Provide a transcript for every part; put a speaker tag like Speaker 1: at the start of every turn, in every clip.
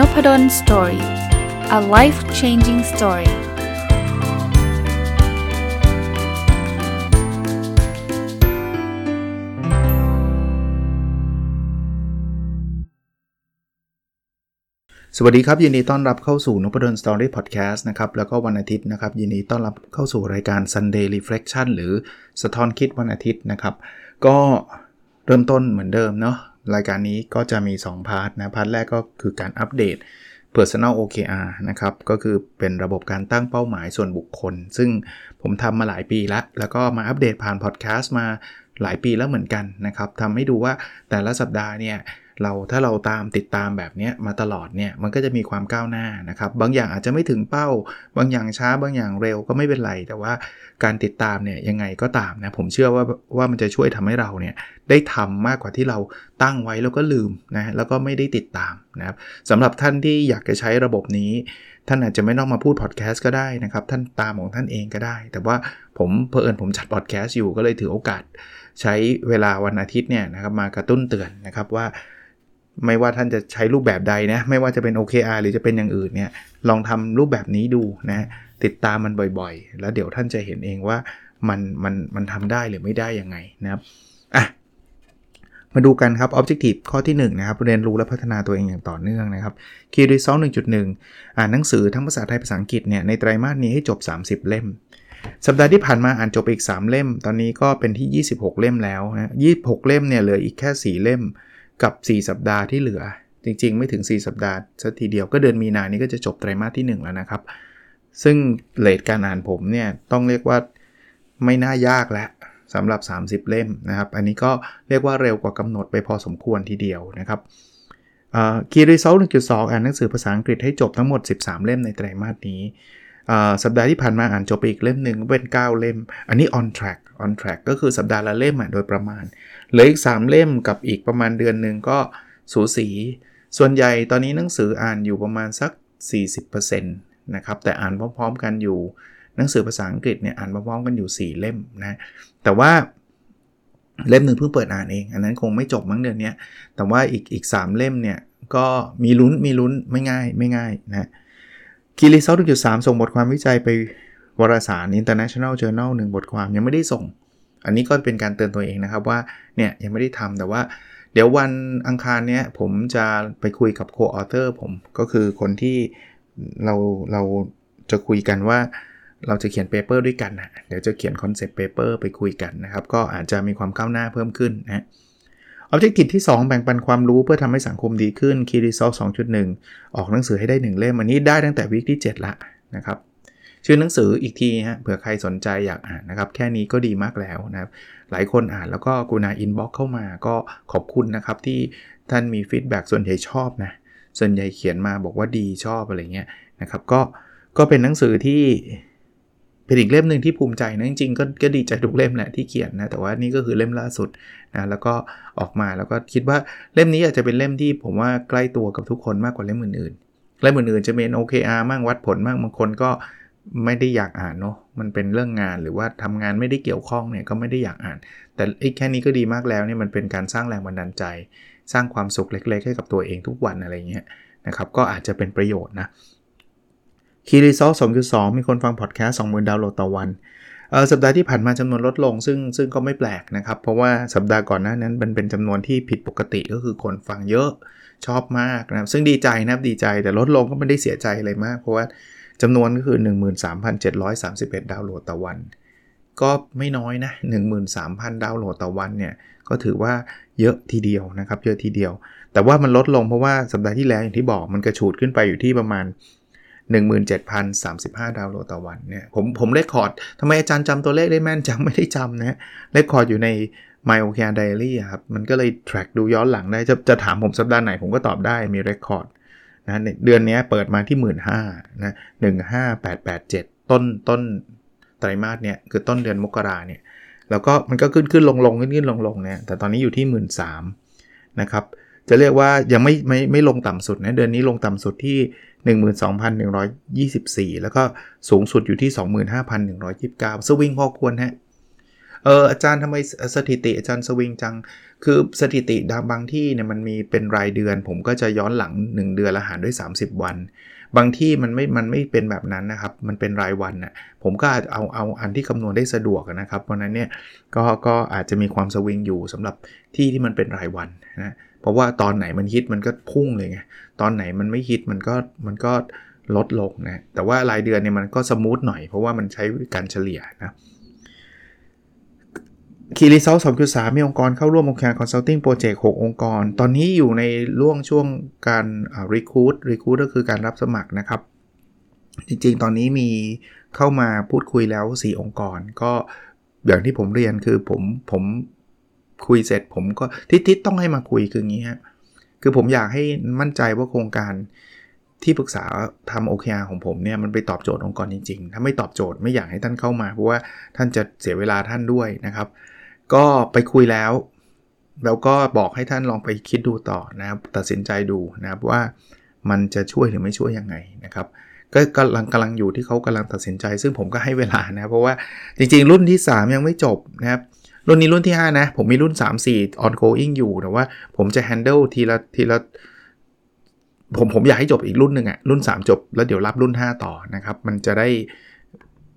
Speaker 1: n o p a d o l story a life changing story สวัสดีครับ ยินดีต้อนรับเข้าสู่นพดล story podcast นะครับแล้วก็วันอาทิตย์นะครับ ยินดีต้อนรับเข้าสู่รายการ Sunday Reflection หรือสะท้อนคิดวันอาทิตย์นะครับ ก็เริ่มต้นเหมือนเดิมเนาะ รายการนี้ก็จะมี 2 part นะ part แรกก็คือการอัปเดต Personal OKR นะครับ ก็คือเป็นระบบการตั้งเป้าหมายส่วนบุคคล ซึ่งผมทำมาหลายปีแล้ว แล้วก็มาอัปเดตผ่านพอดแคสต์มาหลายปีแล้วเหมือนกันนะครับทำให้ดูว่าแต่ละสัปดาห์เนี่ย เราถ้าเราตามติดตามแบบนี้มาตลอดเนี่ยมันก็จะมีความก้าวหน้านะครับ บางอย่างอาจจะไม่ถึงเป้า บางอย่างช้าบางอย่างเร็วก็ไม่เป็นไร แต่ว่าการติดตามเนี่ยยังไงก็ตามนะผมเชื่อว่าว่ามันจะช่วยทำให้เราเนี่ยได้ทำมากกว่าที่เราตั้งไว้แล้วก็ลืมนะแล้วก็ไม่ได้ติดตามนะครับสำหรับท่านที่อยากจะใช้ระบบนี้ ท่านอาจจะไม่ต้องมาพูดพอดแคสต์ก็ได้นะครับท่านตามของท่านเองก็ได้ แต่ว่าผมเพอเอิญผมจัดพอดแคสต์อยู่ก็เลยถือโอกาส ใช้เวลาวันอาทิตย์เนี่ยนะครับมากระตุ้นเตือนนะครับว่า ไม่ว่าท่านจะใช้รูปแบบใดนะ ไม่ว่าจะเป็น OKR หรือจะเป็นอย่างอื่นเนี่ย ลองทำรูปแบบนี้ดูนะ ติดตามมันบ่อยๆ แล้วเดี๋ยวท่านจะเห็นเองว่ามันมันมันทำได้หรือไม่ได้ยังไงนะครับอะมาดูกันครับ Objective ข้อที่1นะครับเรียนรู้และพัฒนาตัวเองอย่างต่อเนื่องนะครับ Key Result 1.1 อ่านหนังสือทั้งภาษาไทยภาษาอังกฤษเนี่ยในไตรมาสนี้ให้จบ 30 เล่ม สัปดาห์ที่ผ่านมาอ่านจบอีก 3 เล่ม ตอนนี้ก็เป็นที่ 26 เล่มแล้วนะ26 เล่มเนี่ยเหลืออีกแค่ 4 เล่ม กับ 4 สัปดาห์ที่เหลือ จริง ๆ ไม่ถึง 4 สัปดาห์สักทีเดียวก็เดือนมีนานี้ก็จะจบไตรมาสที่ 1 แล้วนะครับ ซึ่งเลทการอ่านผมเนี่ยต้องเรียกว่าไม่น่ายากแล้วสำหรับ 30 เล่มนะครับ อันนี้ก็เรียกว่าเร็วกว่ากำหนดไปพอสมควรทีเดียวนะครับคีรีเซลหนึ่งจุดสองอ่านหนังสือภาษาอังกฤษให้จบทั้งหมด 13 เล่มในไตรมาสนี้ สัปดาห์ที่ผ่านมาอ่านจบไปอีกเล่มหนึ่งเป็น 9 เล่ม อันนี้ on track on track ก็คือสัปดาห์ละเล่มโดยประมาณ เหลืออีก 3 เล่มกับอีกประมาณเดือนหนึ่งก็สูสี ส่วนใหญ่ตอนนี้หนังสืออ่านอยู่ประมาณสัก 40%นะครับ แต่อ่านพร้อมๆกันอยู่ หนังสือภาษาอังกฤษเนี่ยอ่านพร้อมๆกันอยู่ 4 เล่มนะ แต่ว่าเล่มหนึ่งเพิ่งเปิดอ่านเอง อันนั้นคงไม่จบมั้งเดือนนี้แต่ว่าอีกอีก3เล่มเนี่ยก็มีลุ้นมีลุ้นไม่ง่ายไม่ง่ายนะ คีรีเซลจุดสามส่งบทความวิจัยไปวารสาร International Journal 1 บทความยังไม่ได้ส่ง อันนี้ก็เป็นการเตือนตัวเองนะครับว่าเนี่ยยังไม่ได้ทำแต่ว่าเดี๋ยววันอังคารเนี้ยผมจะไปคุยกับ co-author ผมก็คือคนที่เราเราจะคุยกันว่าเราจะเขียน paper ด้วยกันนะเดี๋ยวจะเขียน concept paper ไปคุยกันนะครับ ก็อาจจะมีความก้าวหน้าเพิ่มขึ้นนะ Objective ที่ 2 แบ่งปันความรู้เพื่อทำให้สังคมดีขึ้น Key Result 2.1 ออกหนังสือให้ได้ 1 เล่ม อันนี้ได้ตั้งแต่ week ที่ 7 ละนะครับ ชื่อหนังสืออีกทีฮะเผื่อใครสนใจอยากอ่านนะครับ แค่นี้ก็ดีมากแล้วนะครับ หลายคนอ่านแล้วก็กรุณา inbox เข้ามาก็ขอบคุณนะครับ ที่ท่านมี feedback ส่วนใหญ่ชอบนะส่วนใหญ่เขียนมาบอกว่าดีชอบอะไรเงี้ยนะครับก็ก็เป็นหนังสือที่ เป็นอีกเล่มหนึ่งที่ภูมิใจนะจริงๆก็ก็ดีใจทุกเล่มแหละที่เขียนนะแต่ว่านี่ก็คือเล่มล่าสุดนะแล้วก็ออกมาแล้วก็คิดว่าเล่มนี้อาจจะเป็นเล่มที่ผมว่าใกล้ตัวกับทุกคนมากกว่าเล่มอื่นๆเล่มอื่นๆจะเป็น OKR มั่งวัดผลมั่งบางคนก็ไม่ได้อยากอ่านเนาะมันเป็นเรื่องงานหรือว่าทำงานไม่ได้เกี่ยวข้องเนี่ยก็ไม่ได้อยากอ่าน แต่แค่นี้ก็ดีมากแล้วเนี่ยมันเป็นการสร้างแรงบันดาลใจ สร้างความสุขเล็ก ๆ ให้กับตัวเองทุกวันอะไรเงี้ยนะครับก็อาจจะเป็นประโยชน์นะ คีรีซอสองจุดสองมีคนฟังพอดแคสต์สองหมื่นดาวน์โหลดต่อวันเสัปดาห์ที่ผ่านมาจำนวนลดลง ซึ่งซึ่งก็ไม่แปลกนะครับ เพราะว่าสัปดาห์ก่อนหน้านั้นมันเป็นจำนวนที่ผิดปกติก็คือคนฟังเยอะชอบมากนะซึ่งดีใจนะดีใจแต่ลดลงก็ไม่ได้เสียใจอะไรมาก เพราะว่าจำนวนก็คือ 13,731 ดาวน์โหลดต่อวัน ก็ไม่น้อยนะ 13,000 ดาวน์โหลดต่อวันเนี่ยก็ถือว่าเยอะทีเดียวนะครับ เยอะทีเดียว แต่ว่ามันลดลงเพราะว่าสัปดาห์ที่แล้วอย่างที่บอกมันกระฉูดขึ้นไปอยู่ที่ประมาณ 17,035 ดาวน์โหลดต่อวันเนี่ยผมผม record ทำไมอาจารย์จำตัวเลขได้แม่นจังไม่ได้จำนะ record อยู่ใน My OKR Diary ครับ มันก็เลย track ดูย้อนหลังได้ จะจะถามผมสัปดาห์ไหนผมก็ตอบได้มี record นะเดือนนี้เปิดมาที่ 1 5ื่นนะหนึ่งห้าแปดแปดเจ็ดต้นต้นไตรมาสเนี่ย คือต้นเดือนมกราเนี่ย แล้วก็มันก็ขึ้นขึ้นลงลงขึ้นขึ้นลงลงเนี่ยแต่ตอนนี้อยู่ที่ 1 3ื่นนะครับ จะเรียกว่ายังไม่ไม่ไม่ลงต่ำสุดนะ เดือนนี้ลงต่ำสุดที่ 12,124 แล้วก็สูงสุดอยู่ที่ 25,129 สวิงพอควรฮะเอออาจารย์ทำไมสถิติอาจารย์สวิงจัง คือสถิติบางที่เนี่ยมันมีเป็นรายเดือน ผมก็จะย้อนหลัง 1 เดือนละหารด้วย 30 วัน บางที่มันไม่ มันไม่เป็นแบบนั้นนะครับ มันเป็นรายวันนะ่ะ ผมก็เอาเอาอันที่คำนวณได้สะดวกนะครับ เพราะนั้นเนี่ยก็ก็อาจจะมีความสวิงอยู่สำหรับที่ที่มันเป็นรายวันนะ เพราะว่าตอนไหนมันฮิตมันก็พุ่งเลยไง ตอนไหนมันไม่ฮิตมันก็มันก็ลดลงนะ แต่ว่ารายเดือนเนี่ยมันก็สมูทหน่อยเพราะว่ามันใช้การเฉลี่ยนะKey Result สองจุดสามมีองค์กรเข้าร่วม OKR consulting project หกองค์กร ตอนนี้อยู่ในร่วงช่วงการ recruit recruit ก็คือการรับสมัครนะครับ จริงๆ ตอนนี้มีเข้ามาพูดคุยแล้ว 4 องค์กร ก็อย่างที่ผมเรียนคือผมผม คุยเสร็จผมก็ทิศทิศต้องให้มาคุยคืออย่างนี้ฮะคือผมอยากให้มั่นใจว่าโครงการที่ปรึกษาทำ OKR ของผมเนี่ยมันไปตอบโจทย์องค์กรจริงๆ ถ้าไม่ตอบโจทย์ไม่อยากให้ท่านเข้ามา เพราะว่าท่านจะเสียเวลาท่านด้วยนะครับ ก็ไปคุยแล้ว แล้วก็บอกให้ท่านลองไปคิดดูต่อนะครับ ตัดสินใจดูนะครับว่ามันจะช่วยหรือไม่ช่วยยังไงนะครับ ก็กำลังกำลังอยู่ที่เขากำลังตัดสินใจ ซึ่งผมก็ให้เวลานะ เพราะว่าจริงๆ รุ่นที่ 3 ยังไม่จบนะครับ รุ่นนี้รุ่นที่ 5 นะ ผมมีรุ่น 3 4 ongoing อยู่แต่ว่าผมจะ handle ทีละทีละผมผมอยากให้จบอีกรุ่นหนึ่งอะรุ่น 3 จบแล้วเดี๋ยวรับรุ่น 5 ต่อนะครับ มันจะได้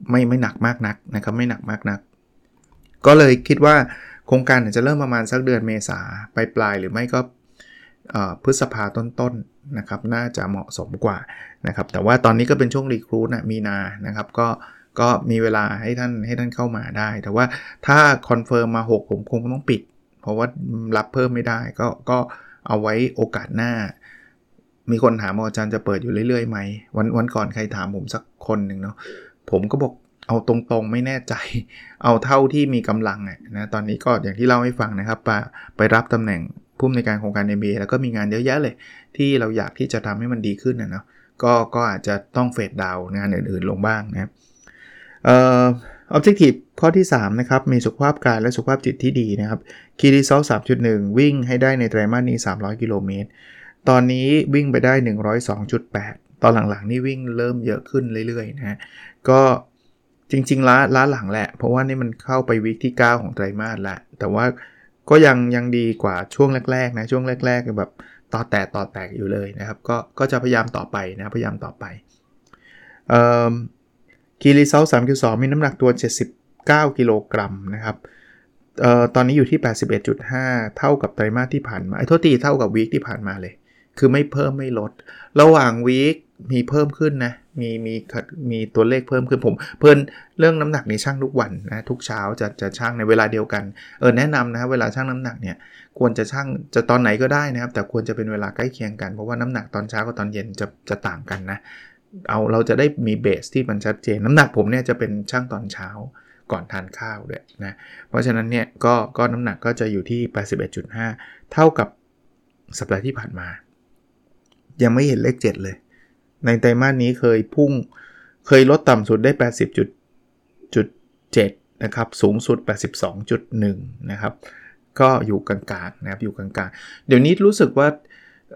Speaker 1: ไม่ไม่หนักมากนักนะครับไม่หนักมากนัก ก็เลยคิดว่าโครงการจะเริ่มประมาณสักเดือนเมษาปลายปลายหรือไม่ก็พฤษภาต้นๆนะครับ น่าจะเหมาะสมกว่านะครับ แต่ว่าตอนนี้ก็เป็นช่วง recruit นะมีนานะครับ ก็ ก็มีเวลาให้ท่านให้ท่านเข้ามาได้ แต่ว่าถ้า confirm มา 6 ผมคงต้องปิด เพราะว่ารับเพิ่มไม่ได้ ก็ก็เอาไว้โอกาสหน้า มีคนถามอาจารย์จะเปิดอยู่เรื่อยๆไหมวันวันก่อนใครถามผมสักคนหนึ่งเนาะผมก็บอกเอาตรงๆไม่แน่ใจ เอาเท่าที่มีกำลังนะตอนนี้ก็อย่างที่เล่าให้ฟังนะครับไปไปรับตำแหน่งผู้อำนวยการโครงการ MBA แล้วก็มีงานเยอะแยะเลย ที่เราอยากที่จะทำให้มันดีขึ้นนะเนาะก็ก็อาจจะต้องเฟดดาวงานอื่นๆลงบ้างนะครับ เอ่อ objective ข้อที่ 3 นะครับ มีสุขภาพกายและสุขภาพจิตที่ดีนะครับ key result 3.1 วิ่งให้ได้ในไตรมาสนี้ 300 กิโลเมตร ตอนนี้วิ่งไปได้ 102.8 ตอนหลังๆ นี่วิ่งเริ่มเยอะขึ้นเรื่อยๆนะฮะก็จริงๆล้าล้าหลังแหละ เพราะว่านี่มันเข้าไปวิกที่ 9 ของไตรมาสล้วแต่ว่าก็ยังยังดีกว่าช่วงแรกๆนะช่วงแรกๆแบบต่อแตกต่อแตกอยู่เลยนะครับ ก็ก็จะพยายามต่อไปนะพยายามต่อไปเอ่อ คีรีเซลสามกิโลมีน้ำหนักตัว 79 กิโลกรัมนะครับเอ่อตอนนี้อยู่ที่ 81.5 เท่ากับไตรมาสที่ผ่านมาไอ้โทษทีเท่ากับวีคที่ผ่านมาเลย คือไม่เพิ่มไม่ลด ระหว่างวีคมีเพิ่มขึ้นนะ มีมีมีตัวเลขเพิ่มขึ้นผม เพิ่นเรื่องน้ำหนักนี่ช่างทุกวันนะ ทุกเช้าจะจะช่างในเวลาเดียวกัน เออแนะนำนะเวลาช่างน้ำหนักเนี่ยควรจะช่างจะตอนไหนก็ได้นะครับ แต่ควรจะเป็นเวลาใกล้เคียงกันเพราะว่าน้ำหนักตอนเช้ากับตอนเย็นจะจะต่างกันนะ เอาเราจะได้มีเบสที่มันชัดเจน น้ำหนักผมเนี่ยจะเป็นช่างตอนเช้าก่อนทานข้าวด้วยนะเพราะฉะนั้นเนี่ยก็ก็น้ำหนักก็จะอยู่ที่ 81.5 เท่ากับสัปดาห์ที่ผ่านมา ยังไม่เห็นเลข 7 เลย ในไตรมาสนี้เคยพุ่งเคยลดต่ำสุดได้ 80.7 นะครับ สูงสุด 82.1 นะครับ ก็อยู่กลางๆนะครับอยู่กลางๆ เดี๋ยวนี้รู้สึกว่า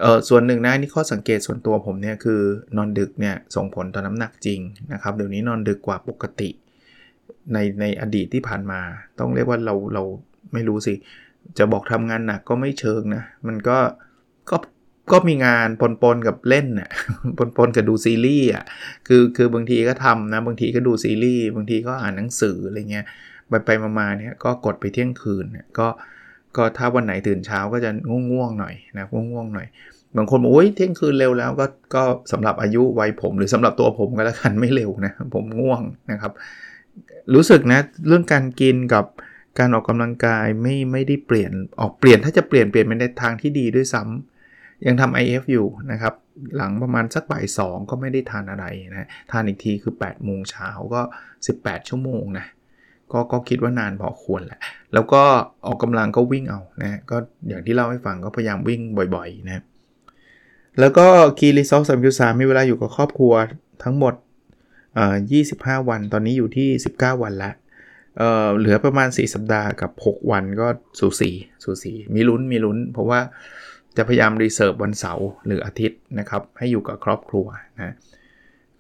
Speaker 1: เออส่วนหนึ่งนะนี่ข้อสังเกตส่วนตัวผมเนี่ยคือนอนดึกเนี่ยส่งผลต่อน้ำหนักจริงนะครับเดี๋ยวนี้นอนดึกกว่าปกติ ในในอดีตที่ผ่านมา ต้องเรียกว่าเราเราไม่รู้สิ จะบอกทำงานหนักก็ไม่เชิงนะ มันก็ก็ก็มีงานปนๆกับเล่นน่ะปนๆกับดูซีรีส์อะคือคือบางทีก็ทำนะบางทีก็ดูซีรีส์บางทีก็อ่านหนังสืออะไรเงี้ยไปไปมาๆเนี่ยก็กดไปเที่ยงคืนเนี่ยก็ ก็ถ้าวันไหนตื่นเช้าก็จะง่วงๆหน่อยนะง่วงๆหน่อยบางคนบอกโอ้ยเที่ยงคืนเร็วแล้วก็ก็สำหรับอายุวัยผม หรือสำหรับตัวผมก็แล้วกันไม่เร็วนะผมง่วงนะครับ รู้สึกนะเรื่องการกินกับการออกกำลังกายไม่ไม่ได้เปลี่ยนออกเปลี่ยนถ้าจะเปลี่ยนเปลี่ยนไปในทางที่ดีด้วยซ้ำยังทำ IF อยู่นะครับ หลังประมาณสักบ่ายสองก็ไม่ได้ทานอะไรนะทานอีกทีคือ8โมงเช้าก็ 18 ชั่วโมงนะ ก็ก็คิดว่านานพอควรแหละ แล้วก็ออกกำลังก็วิ่งเอานะก็อย่างที่เล่าให้ฟังก็พยายามวิ่งบ่อยๆนะแล้วก็ Key Result สามจุดสามมีเวลาอยู่กับครอบครัวทั้งหมดเอ่อ25วัน ตอนนี้อยู่ที่ 19 วันแล้วเอ่อเหลือประมาณ 4 สัปดาห์กับ 6 วันก็สูสีสูสีมีลุ้นมีลุ้น เพราะว่าจะพยายาม reserve วันเสาร์หรืออาทิตย์นะครับให้อยู่กับครอบครัวนะ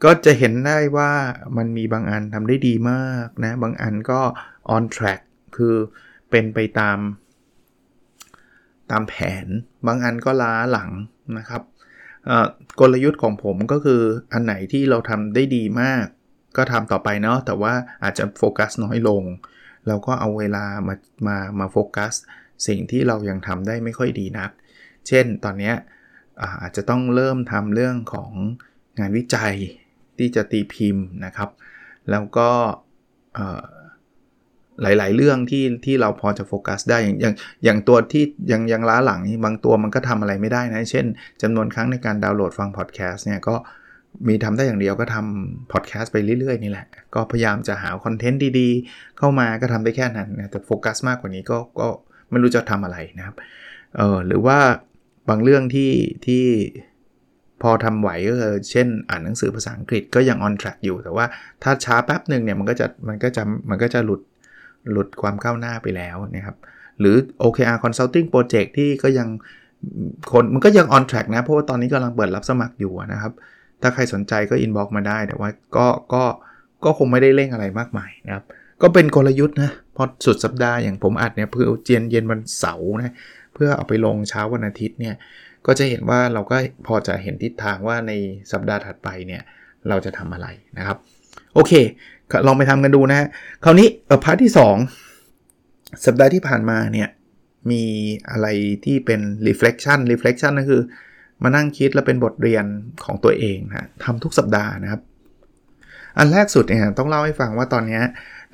Speaker 1: ก็จะเห็นได้ว่ามันมีบางอันทำได้ดีมากนะ บางอันก็ on track คือเป็นไปตาม ตามแผน บางอันก็ล้าหลังนะครับกลยุทธ์ของผมก็คืออันไหนที่เราทำได้ดีมาก ก็ทำต่อไปเนาะแต่ว่าอาจจะโฟกัสน้อยลง เราก็เอาเวลามามามาโฟกัส สิ่งที่เรายังทำได้ไม่ค่อยดีนัก เช่นตอนนี้อาจจะต้องเริ่มทำเรื่องของงานวิจัย ที่จะตีพิมพ์นะครับ แล้วก็หลาย ๆ เรื่องที่ที่เราพอจะโฟกัสได้อย่างอย่างอย่างตัวที่ยังยังล้าหลังบางตัวมันก็ทำอะไรไม่ได้นะ เช่นจำนวนครั้งในการดาวน์โหลดฟังพอดแคสต์เนี่ยก็มีทำได้อย่างเดียวก็ทำพอดแคสต์ไปเรื่อย ๆ นี่แหละ ก็พยายามจะหาคอนเทนต์ดีๆ เข้ามาก็ทำได้แค่นั้นนะแต่โฟกัสมากกว่านี้ก็ก็ไม่รู้จะทำอะไรนะครับเออหรือว่าบางเรื่องที่ที่ พอทำไหวก็คือเช่น อ่านหนังสือภาษาอังกฤษก็ยัง on track อยู่ แต่ว่าถ้าช้าแป๊บหนึ่งเนี่ยมันก็จะมันก็จะมันก็จะหลุดหลุดความก้าวหน้าไปแล้วนะครับหรือ OKR Consulting Project ที่ก็ยังคนมันก็ยัง on track นะ เพราะว่าตอนนี้กำลังเปิดรับสมัครอยู่นะครับ ถ้าใครสนใจก็ inbox มาได้แต่ว่าก็ก็ก็คงไม่ได้เร่งอะไรมากมายนะครับ ก็เป็นกลยุทธ์นะพอสุดสัปดาห์อย่างผมอัดเนี่ยเพื่อเจียนเย็นวันเสาร์นะเพื่อเอาไปลงเช้าวันอาทิตย์เนี่ย ก็จะเห็นว่าเราก็พอจะเห็นทิศทางว่าในสัปดาห์ถัดไปเนี่ยเราจะทำอะไรนะครับ โอเค ลองไปทำกันดูนะฮะคราวนี้เออพาร์ทที่ 2 สัปดาห์ที่ผ่านมาเนี่ยมีอะไรที่เป็น reflection reflection ก็คือ มานั่งคิดแล้วเป็นบทเรียนของตัวเองนะทำทุกสัปดาห์นะครับ อันแรกสุดเนี่ยต้องเล่าให้ฟังว่าตอนนี้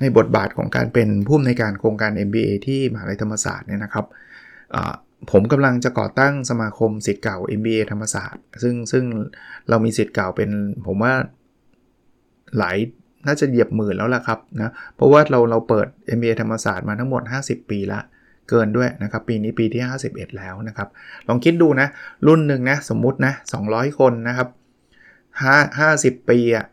Speaker 1: ในบทบาทของการเป็นผู้อำนวยการโครงการ MBA ที่มหาลัยธรรมศาสตร์เนี่ยนะครับ ผมกำลังจะก่อตั้งสมาคมสิทธิ์เก่า MBA ธรรมศาสตร์ ซึ่งซึ่งเรามีสิทธิ์เก่าเป็นผมว่าหลายน่าจะเหยียบหมื่นแล้วล่ะครับนะ เพราะว่าเราเราเปิด MBA ธรรมศาสตร์มาทั้งหมด 50 ปีละ เกินด้วยนะครับ ปีนี้ปีที่ 51 แล้วนะครับ ลองคิดดูนะ รุ่นหนึ่งนะ สมมุตินะ 200 คนนะครับ5 50 ปีอะ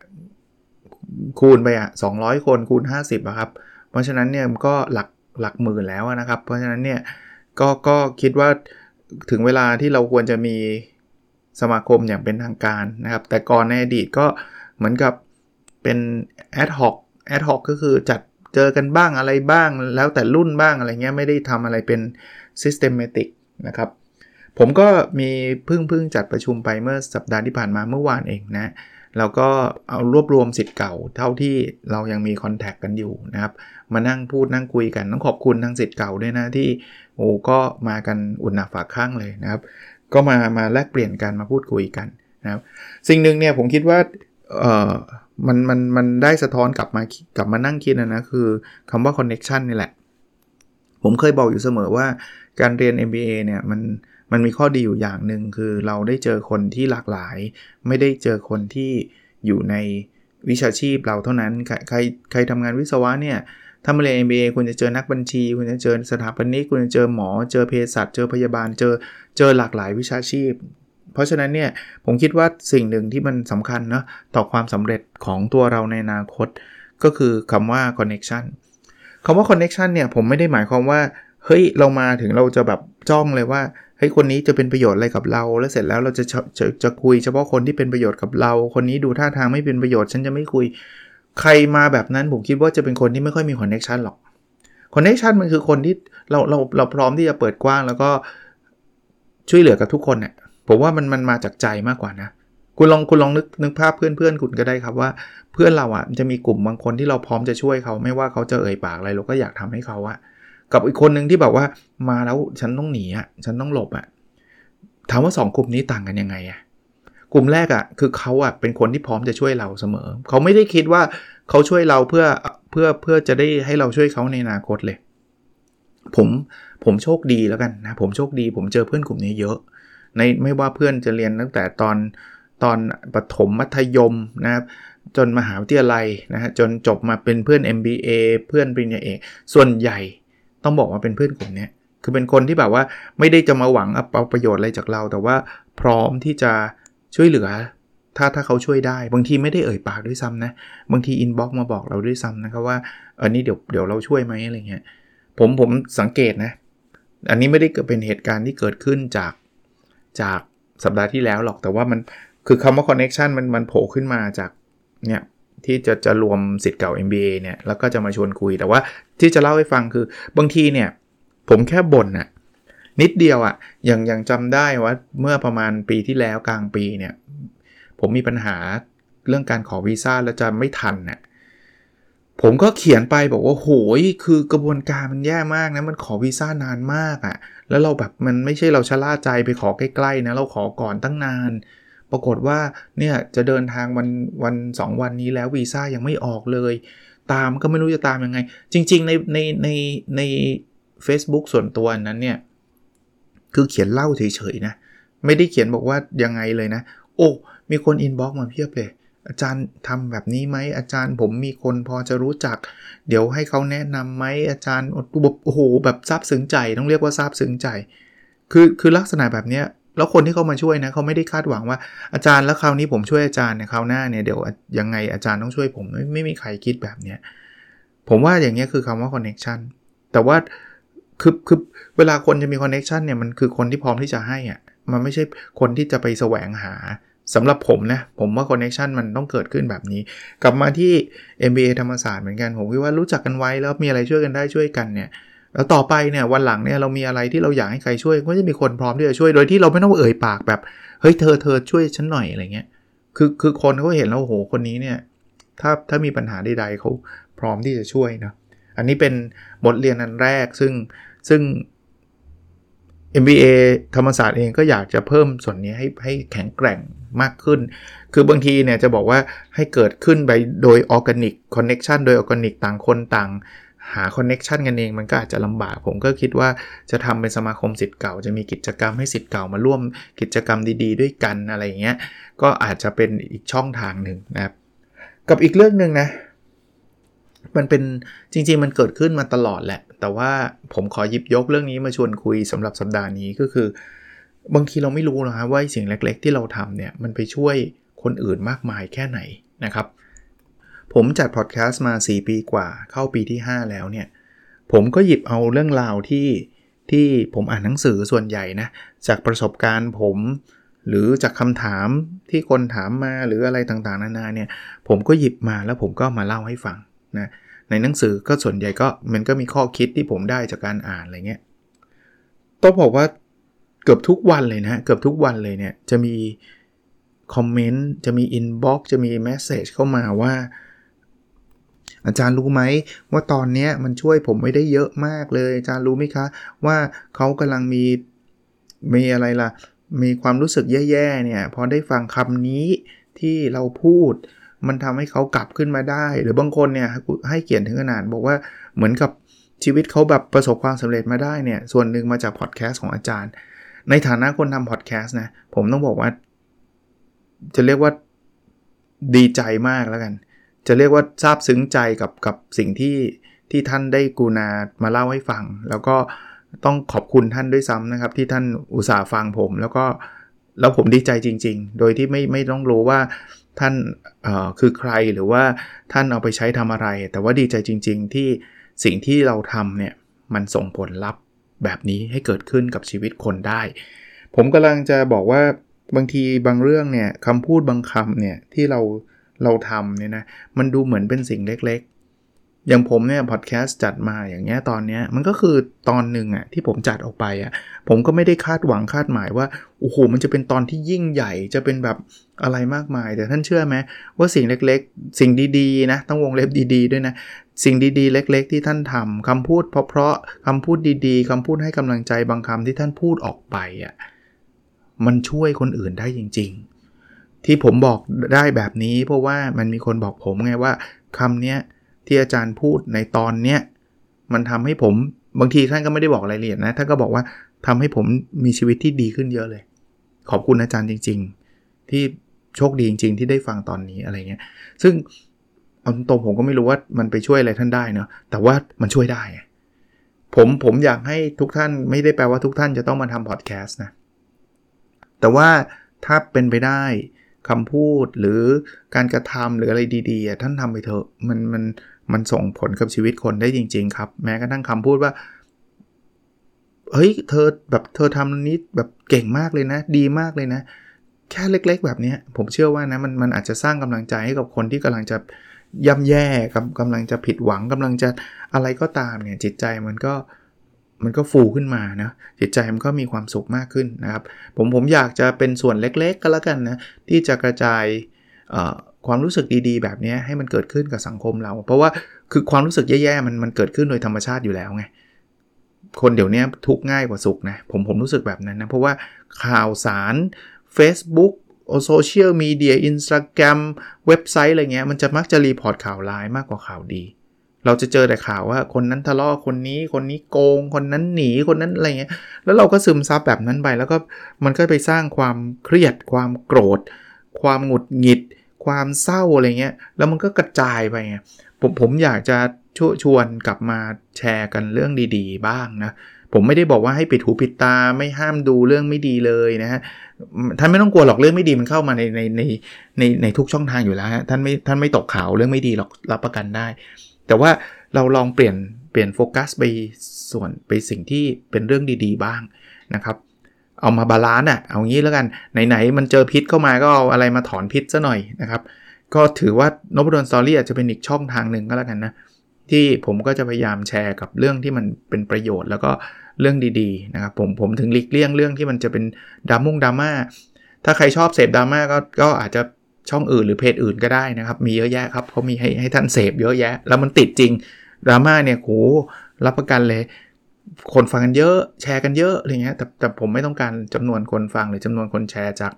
Speaker 1: คูณไปอะ200 คนคูณ 50อะครับ เพราะฉะนั้นเนี่ยก็หลักหลักหมื่นแล้วนะครับ เพราะฉะนั้นเนี่ย ก็ก็คิดว่าถึงเวลาที่เราควรจะมีสมาคมอย่างเป็นทางการนะครับ แต่ก่อนในอดีตก็เหมือนกับเป็น ad hoc ad hoc ก็คือจัดเจอกันบ้างอะไรบ้าง แล้วแต่รุ่นบ้างอะไรเงี้ยไม่ได้ทำอะไรเป็น systematic นะครับ ผมก็มีพึ่งพึ่งจัดประชุมไปเมื่อสัปดาห์ที่ผ่านมาเมื่อวานเองนะ เราก็เอารวบรวมสิทธิ์เก่าเท่าที่เรายังมีคอนแทคกันอยู่นะครับมานั่งพูดนั่งคุยกันต้องขอบคุณทางสิทธิ์เก่าด้วยนะที่โอ้ก็มากันอุ่นหนาฝากข้างเลยนะครับก็มามาแลกเปลี่ยนกันมาพูดคุยกันนะครับสิ่งหนึ่งเนี่ยผมคิดว่าเออมันมันมันได้สะท้อนกลับมากลับมานั่งคิดนะนะคือคำว่า connection นี่แหละ ผมเคยบอกอยู่เสมอว่าการเรียน MBA เนี่ยมัน มันมีข้อดีอยู่อย่างหนึ่งคือเราได้เจอคนที่หลากหลาย ไม่ได้เจอคนที่อยู่ในวิชาชีพเราเท่านั้น ใครใครใครทำงานวิศวะเนี่ยถ้ามาเรียน MBA คุณจะเจอนักบัญชี คุณจะเจอสถาปนิกคุณจะเจอหมอ เจอเภสัชเจอพยาบาลเจอเจอหลากหลายวิชาชีพ เพราะฉะนั้นเนี่ยผมคิดว่าสิ่งหนึ่งที่มันสำคัญนะต่อความสำเร็จของตัวเราในอนาคต ก็คือคำว่า connection คำว่า connection เนี่ยผมไม่ได้หมายความว่า เฮ้ย เรามาถึงเราจะแบบจ้องเลยว่า เฮ้ยคนนี้จะเป็นประโยชน์อะไรกับเรา แล้วเสร็จแล้วเราจะจะจะคุยเฉพาะคนที่เป็นประโยชน์กับเรา คนนี้ดูท่าทางไม่เป็นประโยชน์ฉันจะไม่คุย ใครมาแบบนั้นผมคิดว่าจะเป็นคนที่ไม่ค่อยมี connection หรอก connection มันคือคนที่เราเราเราพร้อมที่จะเปิดกว้าง แล้วก็ช่วยเหลือกับทุกคนเนี่ยผมว่ามันมันมาจากใจมากกว่านะ คุณลองคุณลองนึกนึกภาพเพื่อนเพื่อนคุณก็ได้ครับว่า เพื่อนเราอะ่ะจะมีกลุ่มบางคนที่เราพร้อมจะช่วยเขา ไม่ว่าเขาจะเอ่ยปากอะไรเราก็อยากทำให้เขาอะ กับอีกคนหนึ่งที่แบบว่ามาแล้วฉันต้องหนีอะฉันต้องหลบอะถามว่า 2 กลุ่มนี้ต่างกันยังไงอะกลุ่มแรกอะคือเขาอะเป็นคนที่พร้อมจะช่วยเราเสมอ เขาไม่ได้คิดว่าเขาช่วยเราเพื่อเพื่อเพื่อจะได้ให้เราช่วยเขาในอนาคตเลย ผมผมโชคดีแล้วกันนะผมโชคดี ผมเจอเพื่อนกลุ่มนี้เยอะ ในไม่ว่าเพื่อนจะเรียนตั้งแต่ตอนตอนปฐมมัธยมนะครับจนมหาวิทยาลัยนะฮะจนจบมาเป็นเพื่อน MBA เพื่อนปริญญาเอกส่วนใหญ่ ต้องบอกว่าเป็นเพื่อนกลุ่มนี้คือเป็นคนที่แบบว่าไม่ได้จะมาหวังเอาประโยชน์อะไรจากเรา แต่ว่าพร้อมที่จะช่วยเหลือ ถ้าถ้าเขาช่วยได้ บางทีไม่ได้เอ่ยปากด้วยซ้ำนะบางทีอินบ็อกมาบอกเราด้วยซ้ำนะครับว่าอันนี้เดี๋ยวเดี๋ยวเราช่วยไหมอะไรเงี้ยผมผมสังเกตนะอันนี้ไม่ได้เกิดเป็นเหตุการณ์ที่เกิดขึ้นจากจากสัปดาห์ที่แล้วหรอกแต่ว่ามันคือคำว่าคอนเน็ชันมันมันโผล่ขึ้นมาจากเนี่ย ที่จะจะรวมสิทธิ์เก่า MBA เนี่ยแล้วก็จะมาชวนคุยแต่ว่าที่จะเล่าให้ฟังคือบางทีเนี่ย ผมแค่บ่นอะนิดเดียวอะ่ะอย่างอย่างจำได้ว่าเมื่อประมาณปีที่แล้วกลางปีเนี่ย ผมมีปัญหาเรื่องการขอวีซ่าแล้วจะไม่ทันเนะ่ยผมก็เขียนไปบอกว่าโหยคือกระบวนการมันแย่มากนะ มันขอวีซ่านานมากอะ่ะ แล้วเราแบบมันไม่ใช่เราชะล่าใจไปขอใกล้ๆนะ เราขอก่อนตั้งนาน ปรากฏว่าเนี่ยจะเดินทางวันวันสองวันนี้แล้ววีซ่ายังไม่ออกเลย ตามก็ไม่รู้จะตามยังไง จริง ๆ ในในในใน Facebook ส่วนตัวนั้นเนี่ย คือเขียนเล่าเฉยๆนะ ไม่ได้เขียนบอกว่ายังไงเลยนะ โอ้ มีคนอินบ็อกมาเพียบเลย อาจารย์ทำแบบนี้ไหมอาจารย์ผมมีคนพอจะรู้จัก เดี๋ยวให้เขาแนะนำไหมอาจารย์โอ้โหแบบซาบซึ้งใจต้องเรียกว่าซาบซึ้งใจ คือคือลักษณะแบบเนี้ย แล้วคนที่เขามาช่วยนะเขาไม่ได้คาดหวังว่าอาจารย์แล้วคราวนี้ผมช่วยอาจารย์เนี่ยคราวหน้าเนี่ยเดี๋ยวยังไงอาจารย์ต้องช่วยผมไม่ไม่มีใครคิดแบบเนี้ยผมว่าอย่างเงี้ยคือคำว่า connection แต่ว่าคือคือเวลาคนจะมี connection เนี่ยมันคือคนที่พร้อมที่จะให้อะ่ะมันไม่ใช่คนที่จะไปแสวงหาสำหรับผมนะ ผมว่า connection มันต้องเกิดขึ้นแบบนี้ กลับมาที่ MBA ธรรมศาสตร์เหมือนกัน ผมคิดว่ารู้จักกันไว้แล้วมีอะไรช่วยกันได้ช่วยกันเนี่ย แล้วต่อไปเนี่ยวันหลังเนี่ยเรามีอะไรที่เราอยากให้ใครช่วยก็จะมีคนพร้อมที่จะช่วยโดยที่เราไม่ต้องเอ่ยปากแบบเฮ้ยเธอเธอช่วยฉันหน่อยอะไรเงี้ยคือคือคนเขาเห็นแล้วโอ้โหคนนี้เนี่ยถ้าถ้ามีปัญหาใดๆเขาพร้อมที่จะช่วยนะอันนี้เป็นบทเรียนอันแรกซึ่งซึ่ง MBA ธรรมศาสตร์เองก็อยากจะเพิ่มส่วนนี้ให้ให้แข็งแกร่งมากขึ้น คือบางทีเนี่ยจะบอกว่าให้เกิดขึ้นไปโดย organic connection โดยออร์แกนิกต่างคนต่าง หา connection กันเองมันก็อาจจะลำบาก ผมก็คิดว่าจะทำเป็นสมาคมศิษย์เก่า จะมีกิจกรรมให้ศิษย์เก่ามาร่วมกิจกรรมดี ๆ ด้วยกันอะไรเงี้ยก็อาจจะเป็นอีกช่องทางหนึ่งนะครับ กับอีกเรื่องหนึ่งนะ มันเป็นจริง ๆ มันเกิดขึ้นมาตลอดแหละ แต่ว่าผมขอหยิบยกเรื่องนี้มาชวนคุยสำหรับสัปดาห์นี้ก็คือ บางทีเราไม่รู้นะับว่าสิ่งเล็ก ๆ ที่เราทำเนี่ยมันไปช่วยคนอื่นมากมายแค่ไหนนะครับ ผมจัดพอดแคสต์มา 4 ปีกว่าเข้าปีที่ 5 แล้วเนี่ย ผมก็หยิบเอาเรื่องราวที่ที่ผมอ่านหนังสือส่วนใหญ่นะ จากประสบการณ์ผม หรือจากคำถามที่คนถามมาหรืออะไรต่างๆ นานาเนี่ย ผมก็หยิบมาแล้วผมก็มาเล่าให้ฟังนะในหนังสือก็ส่วนใหญ่ก็มันก็มีข้อคิดที่ผมได้จากการอ่านอะไรเงี้ยต้องบอกว่าเกือบทุกวันเลยนะเกือบทุกวันเลยเนี่ยจะมี comment จะมี inbox จะมี message เข้ามาว่า อาจารย์รู้ไหมว่าตอนนี้มันช่วยผมไม่ได้เยอะมากเลย อาจารย์รู้ไหมคะ ว่าเขากำลังมีมีอะไรล่ะ มีความรู้สึกแย่ๆเนี่ยพอได้ฟังคำนี้ที่เราพูด มันทำให้เขากลับขึ้นมาได้ หรือบางคนเนี่ยให้เกียรติถึงขนาดบอกว่าเหมือนกับชีวิตเขาแบบประสบความสำเร็จมาได้เนี่ยส่วนหนึ่งมาจากพอดแคสต์ของอาจารย์ ในฐานะคนทำพอดแคสต์นะผมต้องบอกว่า จะเรียกว่าดีใจมากแล้วกัน จะเรียกว่าซาบซึ้งใจกับกับสิ่งที่ที่ท่านได้กูนามาเล่าให้ฟัง แล้วก็ต้องขอบคุณท่านด้วยซ้ำนะครับ ที่ท่านอุตส่าห์ฟังผม แล้วก็แล้วผมดีใจจริง ๆ โดยที่ไม่ไม่ต้องรู้ว่าท่านคือใครหรือว่าท่านเอาไปใช้ทำอะไร แต่ว่าดีใจจริง ๆ ที่สิ่งที่เราทำเนี่ยมันส่งผลลัพธ์แบบนี้ให้เกิดขึ้นกับชีวิตคนได้ ผมกำลังจะบอกว่าบางทีบางเรื่องเนี่ยคำพูดบางคำเนี่ยที่เรา เราทำเนี่ยนะมันดูเหมือนเป็นสิ่งเล็กๆ อย่างผมเนี่ยพอดแคสต์จัดมาอย่างเงี้ยตอนเนี้ยมันก็คือตอนหนึ่งอะที่ผมจัดออกไปอะผมก็ไม่ได้คาดหวังคาดหมายว่าโอ้โหมันจะเป็นตอนที่ยิ่งใหญ่จะเป็นแบบอะไรมากมาย แต่ท่านเชื่อไหมว่าสิ่งเล็กๆ สิ่งดีๆนะต้องวงเล็บดีๆด้วยนะสิ่งดีๆ เล็ก ๆ ที่ท่านทำคำพูดเพราะๆคำพูดดีๆคำพูดให้กำลังใจบางคำที่ท่านพูดออกไปอะมันช่วยคนอื่นได้จริง ๆ ที่ผมบอกได้แบบนี้ เพราะว่ามันมีคนบอกผมไงว่าคำเนี้ยที่อาจารย์พูดในตอนเนี้ยมันทำให้ผมบางทีท่านก็ไม่ได้บอกรายละเอียดนะท่านก็บอกว่าทำให้ผมมีชีวิตที่ดีขึ้นเยอะเลย ขอบคุณอาจารย์จริง ๆ ที่โชคดีจริง ๆ ที่ได้ฟังตอนนี้อะไรเงี้ยซึ่งเอาตรงผมก็ไม่รู้ว่ามันไปช่วยอะไรท่านได้เนาะแต่ว่ามันช่วยได้ ผมผมอยากให้ทุกท่านไม่ได้แปลว่าทุกท่านจะต้องมาทำพอดแคสต์นะแต่ว่าถ้าเป็นไปได้ คำพูดหรือการกระทำหรืออะไรดีๆท่านทำไปเถอะมันมันมันส่งผลกับชีวิตคนได้จริง ๆ ครับ แม้กระทั่งคำพูดว่าเฮ้ยเธอแบบเธอทำนี้แบบเก่งมากเลยนะ ดีมากเลยนะ แค่เล็กๆ แบบนี้ผมเชื่อว่านะมันมันอาจจะสร้างกำลังใจให้กับคนที่กำลังจะย่ำแย่กำกำลังจะผิดหวังกำลังจะอะไรก็ตามเนี่ยจิตใจมันก็ มันก็ฟูขึ้นมานะจิตใจมันก็มีความสุขมากขึ้นนะครับ ผมผมอยากจะเป็นส่วนเล็กๆ ก็แล้วกันนะที่จะกระจายความรู้สึกดีๆ แบบนี้ให้มันเกิดขึ้นกับสังคมเรา เพราะว่าคือความรู้สึกแย่ๆมันมันเกิดขึ้นโดยธรรมชาติอยู่แล้วไงคนเดี๋ยวนี้ทุกข์ง่ายกว่าสุขนะผมผมรู้สึกแบบนั้นนะ เพราะว่าข่าวสาร Facebook social media Instagram เว็บไซต์อะไรเงี้ยมันจะมักจะ report ข่าวร้ายมากกว่าข่าวดี เราจะเจอแต่ข่าวว่าคนนั้นทะเลาะคนนี้คนนี้โกง คนนั้นหนีคนนั้นอะไรเงี้ยแล้วเราก็ซึมซับแบบนั้นไป แล้วก็มันก็ไปสร้างความเครียด ความโกรธ ความหงุดหงิด ความเศร้าอะไรเงี้ยแล้วมันก็กระจายไปไงผมผมอยากจะชชวนกลับมาแชร์กันเรื่องดีๆ บ้างนะผมไม่ได้บอกว่าให้ปิดหูปิดตาไม่ห้ามดูเรื่องไม่ดีเลยนะฮะท่านไม่ต้องกลัวหรอกเรื่องไม่ดีมันเข้ามาในในในในในทุกช่องทางอยู่แล้วฮะท่านไม่ท่านไม่ตกข่าวเรื่องไม่ดีหรอกรับประกันได้ แต่ว่าเราลองเปลี่ยนเปลี่ยนโฟกัสไปส่วนไปสิ่งที่เป็นเรื่องดีๆบ้างนะครับ เอามา balance อะเอางี้แล้วกันไหนๆมันเจอพิษเข้ามาก็เอาอะไรมาถอนพิษซะหน่อยนะครับก็ถือว่า Nopadol's Story อาจจะเป็นอีกช่องทางหนึ่งก็แล้วกันนะที่ผมก็จะพยายามแชร์กับเรื่องที่มันเป็นประโยชน์ แล้วก็เรื่องดีๆนะครับผมผมถึงหลีกเลี่ยงเรื่องที่มันจะเป็นดราม่งดราม่าถ้าใครชอบเสพดราม่าก็ก็อาจจะ ช่องอื่นหรือเพจอื่นก็ได้นะครับ มีเยอะแยะครับเขามีให้ให้ท่านเสพเยอะแยะ แล้วมันติดจริงดราม่าเนี่ยโหรับประกันเลย คนฟังกันเยอะแชร์กันเยอะอะไรเงี้ยแต่แต่ผมไม่ต้องการจำนวนคนฟังหรือจำนวนคนแชร์จาก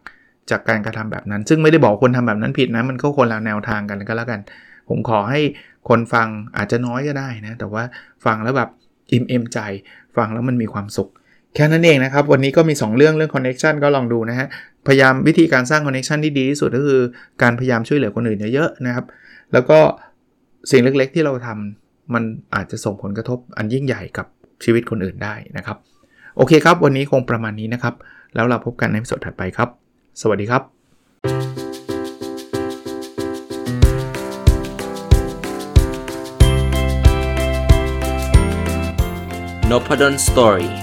Speaker 1: จากการกระทำแบบนั้น ซึ่งไม่ได้บอกคนทำแบบนั้นผิดนะมันก็คนละแนวทางกันก็แล้วกัน ผมขอให้คนฟังอาจจะน้อยก็ได้นะแต่ว่าฟังแล้วแบบอิ่มเอมใจ ฟังแล้วมันมีความสุข แค่นั้นเองนะครับ วันนี้ก็มี 2 เรื่องเรื่อง connection ก็ลองดูนะฮะ พยายามวิธีการสร้าง connection ที่ดีที่สุดก็คือการพยายามช่วยเหลือคนอื่นเยอะๆนะครับ แล้วก็สิ่งเล็กๆที่เราทำมันอาจจะส่งผลกระทบอันยิ่งใหญ่กับชีวิตคนอื่นได้นะครับ โอเคครับ วันนี้คงประมาณนี้นะครับ แล้วเราพบกันในสดถัดไปครับ สวัสดีครับ
Speaker 2: n o p a d o n Story